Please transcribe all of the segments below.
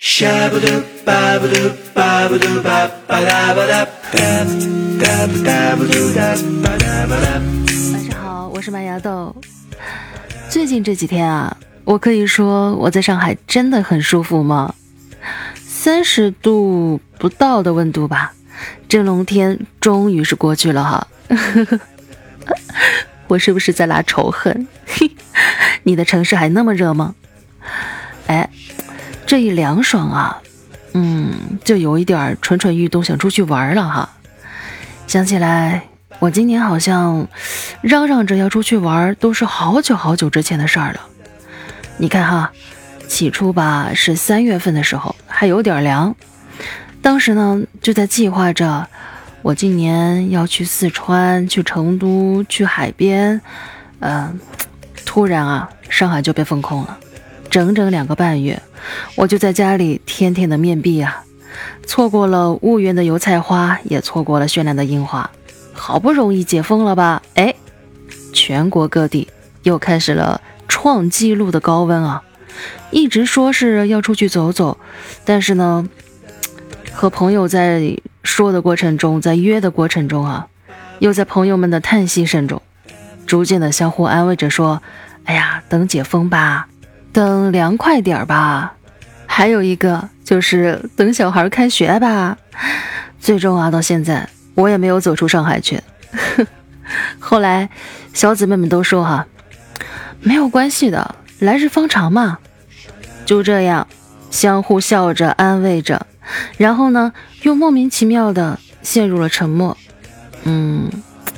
晚上好，我是麦芽豆。最近这几天啊，我可以说我在上海真的很舒服吗？三十度不到的温度吧，蒸笼天终于是过去了哈。我是不是在拉仇恨？你的城市还那么热吗？哎，这一凉爽啊，嗯，就有一点蠢蠢欲动，想出去玩了哈。想起来，我今年好像嚷嚷着要出去玩，都是好久好久之前的事儿了。你看哈，起初吧是三月份的时候，还有点凉，当时呢就在计划着。我今年要去四川，去成都，去海边，嗯，突然啊，上海就被封控了，整整两个半月，我就在家里天天的面壁啊，错过了婺源的油菜花，也错过了绚烂的樱花，好不容易解封了吧？哎，全国各地又开始了创纪录的高温啊，一直说是要出去走走，但是呢，和朋友在。说的过程中，在约的过程中啊，又在朋友们的叹息声中，逐渐的相互安慰着说：“哎呀，等解封吧，等凉快点儿吧。”还有一个就是等小孩开学吧。最终啊，到现在我也没有走出上海去。后来小姊妹们都说哈，没有关系的，来日方长嘛。就这样，相互笑着安慰着。然后呢，又莫名其妙的陷入了沉默。嗯，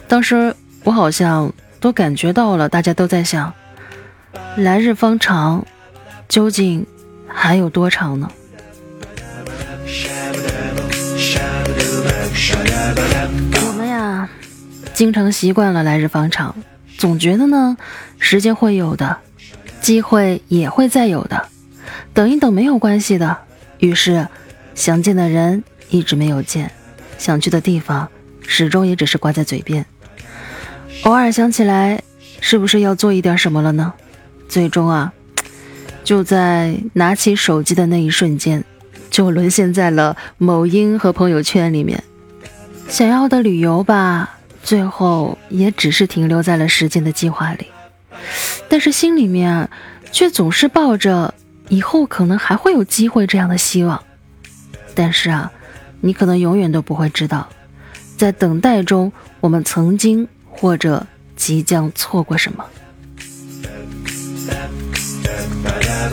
当时我好像都感觉到了，大家都在想，来日方长，究竟还有多长呢？我们呀，经常习惯了来日方长，总觉得呢，时间会有的，机会也会再有的，等一等没有关系的。于是。想见的人一直没有见，想去的地方始终也只是挂在嘴边。偶尔想起来，是不是要做一点什么了呢？最终啊，就在拿起手机的那一瞬间，就沦陷在了某音和朋友圈里面。想要的旅游吧，最后也只是停留在了时间的计划里。但是心里面却总是抱着以后可能还会有机会这样的希望。但是啊，你可能永远都不会知道，在等待中，我们曾经或者即将错过什么。你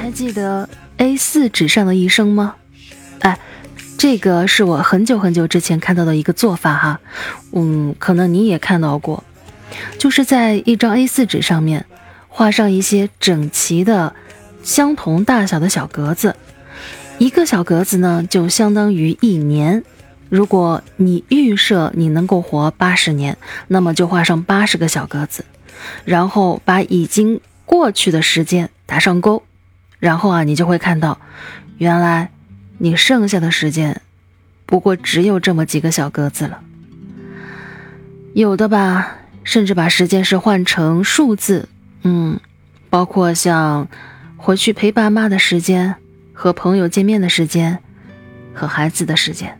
还记得 A4 纸上的一生吗？哎，这个是我很久很久之前看到的一个做法哈，嗯，可能你也看到过，就是在一张 A4 纸上面。画上一些整齐的、相同大小的小格子，一个小格子呢就相当于一年。如果你预设你能够活八十年，那么就画上八十个小格子，然后把已经过去的时间打上勾，然后啊，你就会看到，原来你剩下的时间不过只有这么几个小格子了。有的吧，甚至把时间是换成数字。嗯，包括像回去陪爸妈的时间，和朋友见面的时间，和孩子的时间。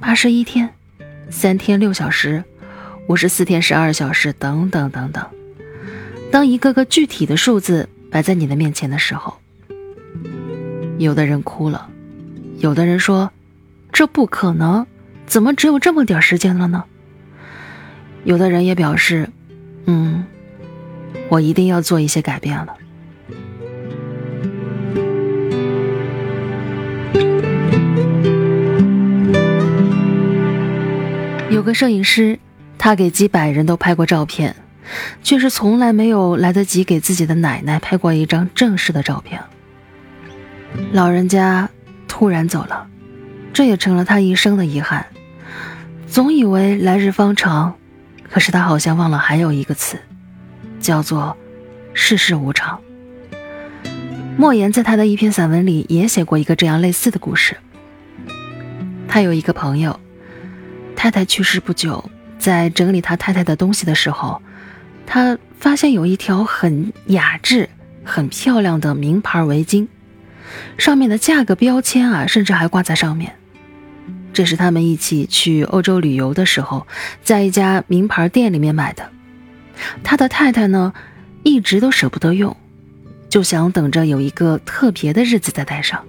八十一天，三天六小时，五十四天十二小时，等等等等。当一个个具体的数字摆在你的面前的时候，有的人哭了，有的人说：“这不可能，怎么只有这么点时间了呢？”有的人也表示：“嗯。”我一定要做一些改变了。有个摄影师，他给几百人都拍过照片，却是从来没有来得及给自己的奶奶拍过一张正式的照片。老人家突然走了，这也成了他一生的遗憾。总以为来日方长，可是他好像忘了还有一个词。叫做世事无常。莫言在他的一篇散文里也写过一个这样类似的故事。他有一个朋友，太太去世不久，在整理他太太的东西的时候，他发现有一条很雅致、很漂亮的名牌围巾，上面的价格标签啊，甚至还挂在上面。这是他们一起去欧洲旅游的时候，在一家名牌店里面买的。他的太太呢，一直都舍不得用，就想等着有一个特别的日子再戴上。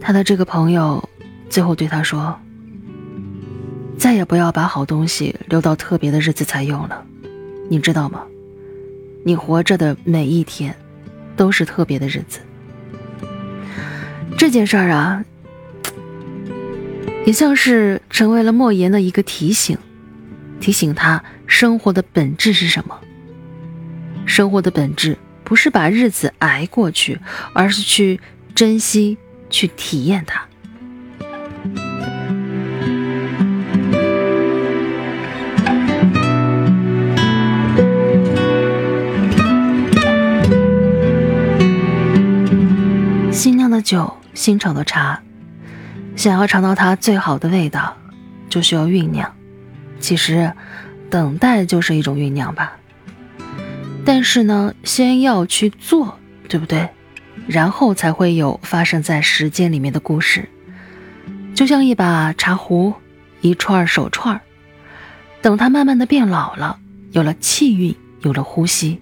他的这个朋友最后对他说：“再也不要把好东西留到特别的日子才用了，你知道吗？你活着的每一天，都是特别的日子。”这件事儿啊。也像是成为了莫言的一个提醒，提醒他生活的本质是什么。生活的本质不是把日子挨过去，而是去珍惜、去体验它。酒，新炒的茶。想要尝到它最好的味道，就需要酝酿。其实，等待就是一种酝酿吧。但是呢，先要去做，对不对？然后才会有发生在时间里面的故事。就像一把茶壶，一串手串等它慢慢的变老了，有了气韵，有了呼吸，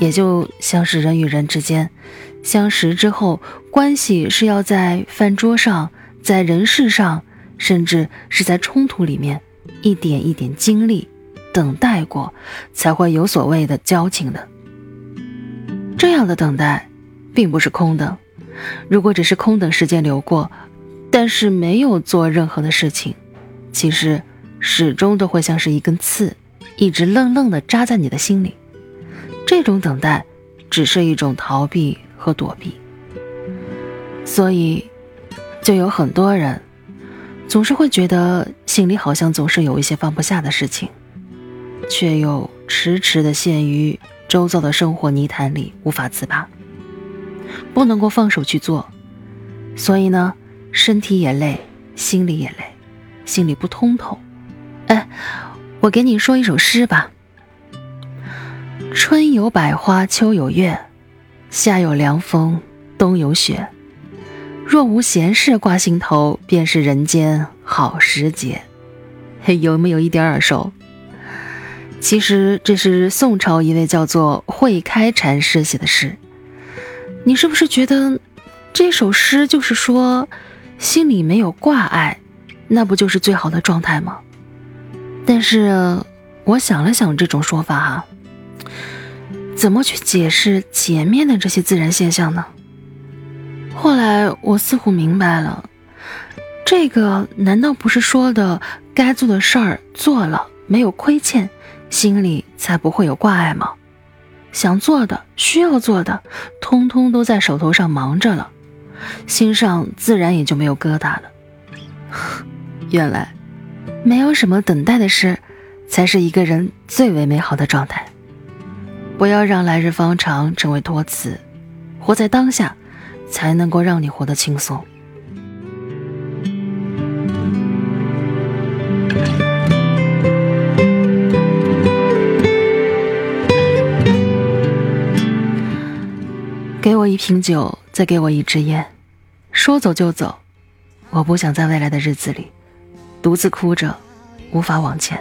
也就像是人与人之间相识之后，关系是要在饭桌上。在人事上，甚至是在冲突里面，一点一点经历、等待过，才会有所谓的交情的。这样的等待，并不是空等。如果只是空等时间流过，但是没有做任何的事情，其实始终都会像是一根刺，一直愣愣的扎在你的心里。这种等待，只是一种逃避和躲避。所以。就有很多人，总是会觉得心里好像总是有一些放不下的事情，却又迟迟的陷于周遭的生活泥潭里无法自拔，不能够放手去做，所以呢，身体也累，心里也累，心里不通透。哎，我给你说一首诗吧：春有百花，秋有月，夏有凉风，冬有雪。若无闲事挂心头，便是人间好时节。嘿，有没有一点耳熟？其实这是宋朝一位叫做慧开禅师写的诗。你是不是觉得这首诗就是说，心里没有挂碍，那不就是最好的状态吗？但是我想了想这种说法哈，怎么去解释前面的这些自然现象呢？后来我似乎明白了，这个难道不是说的该做的事儿做了没有亏欠，心里才不会有挂碍吗？想做的、需要做的，通通都在手头上忙着了，心上自然也就没有疙瘩了。原来，没有什么等待的事，才是一个人最为美好的状态。不要让来日方长成为托词，活在当下。才能够让你活得轻松。给我一瓶酒，再给我一支烟，说走就走。我不想在未来的日子里独自哭着，无法往前。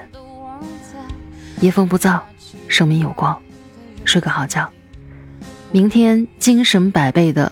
夜风不燥，生命有光，睡个好觉，明天精神百倍的。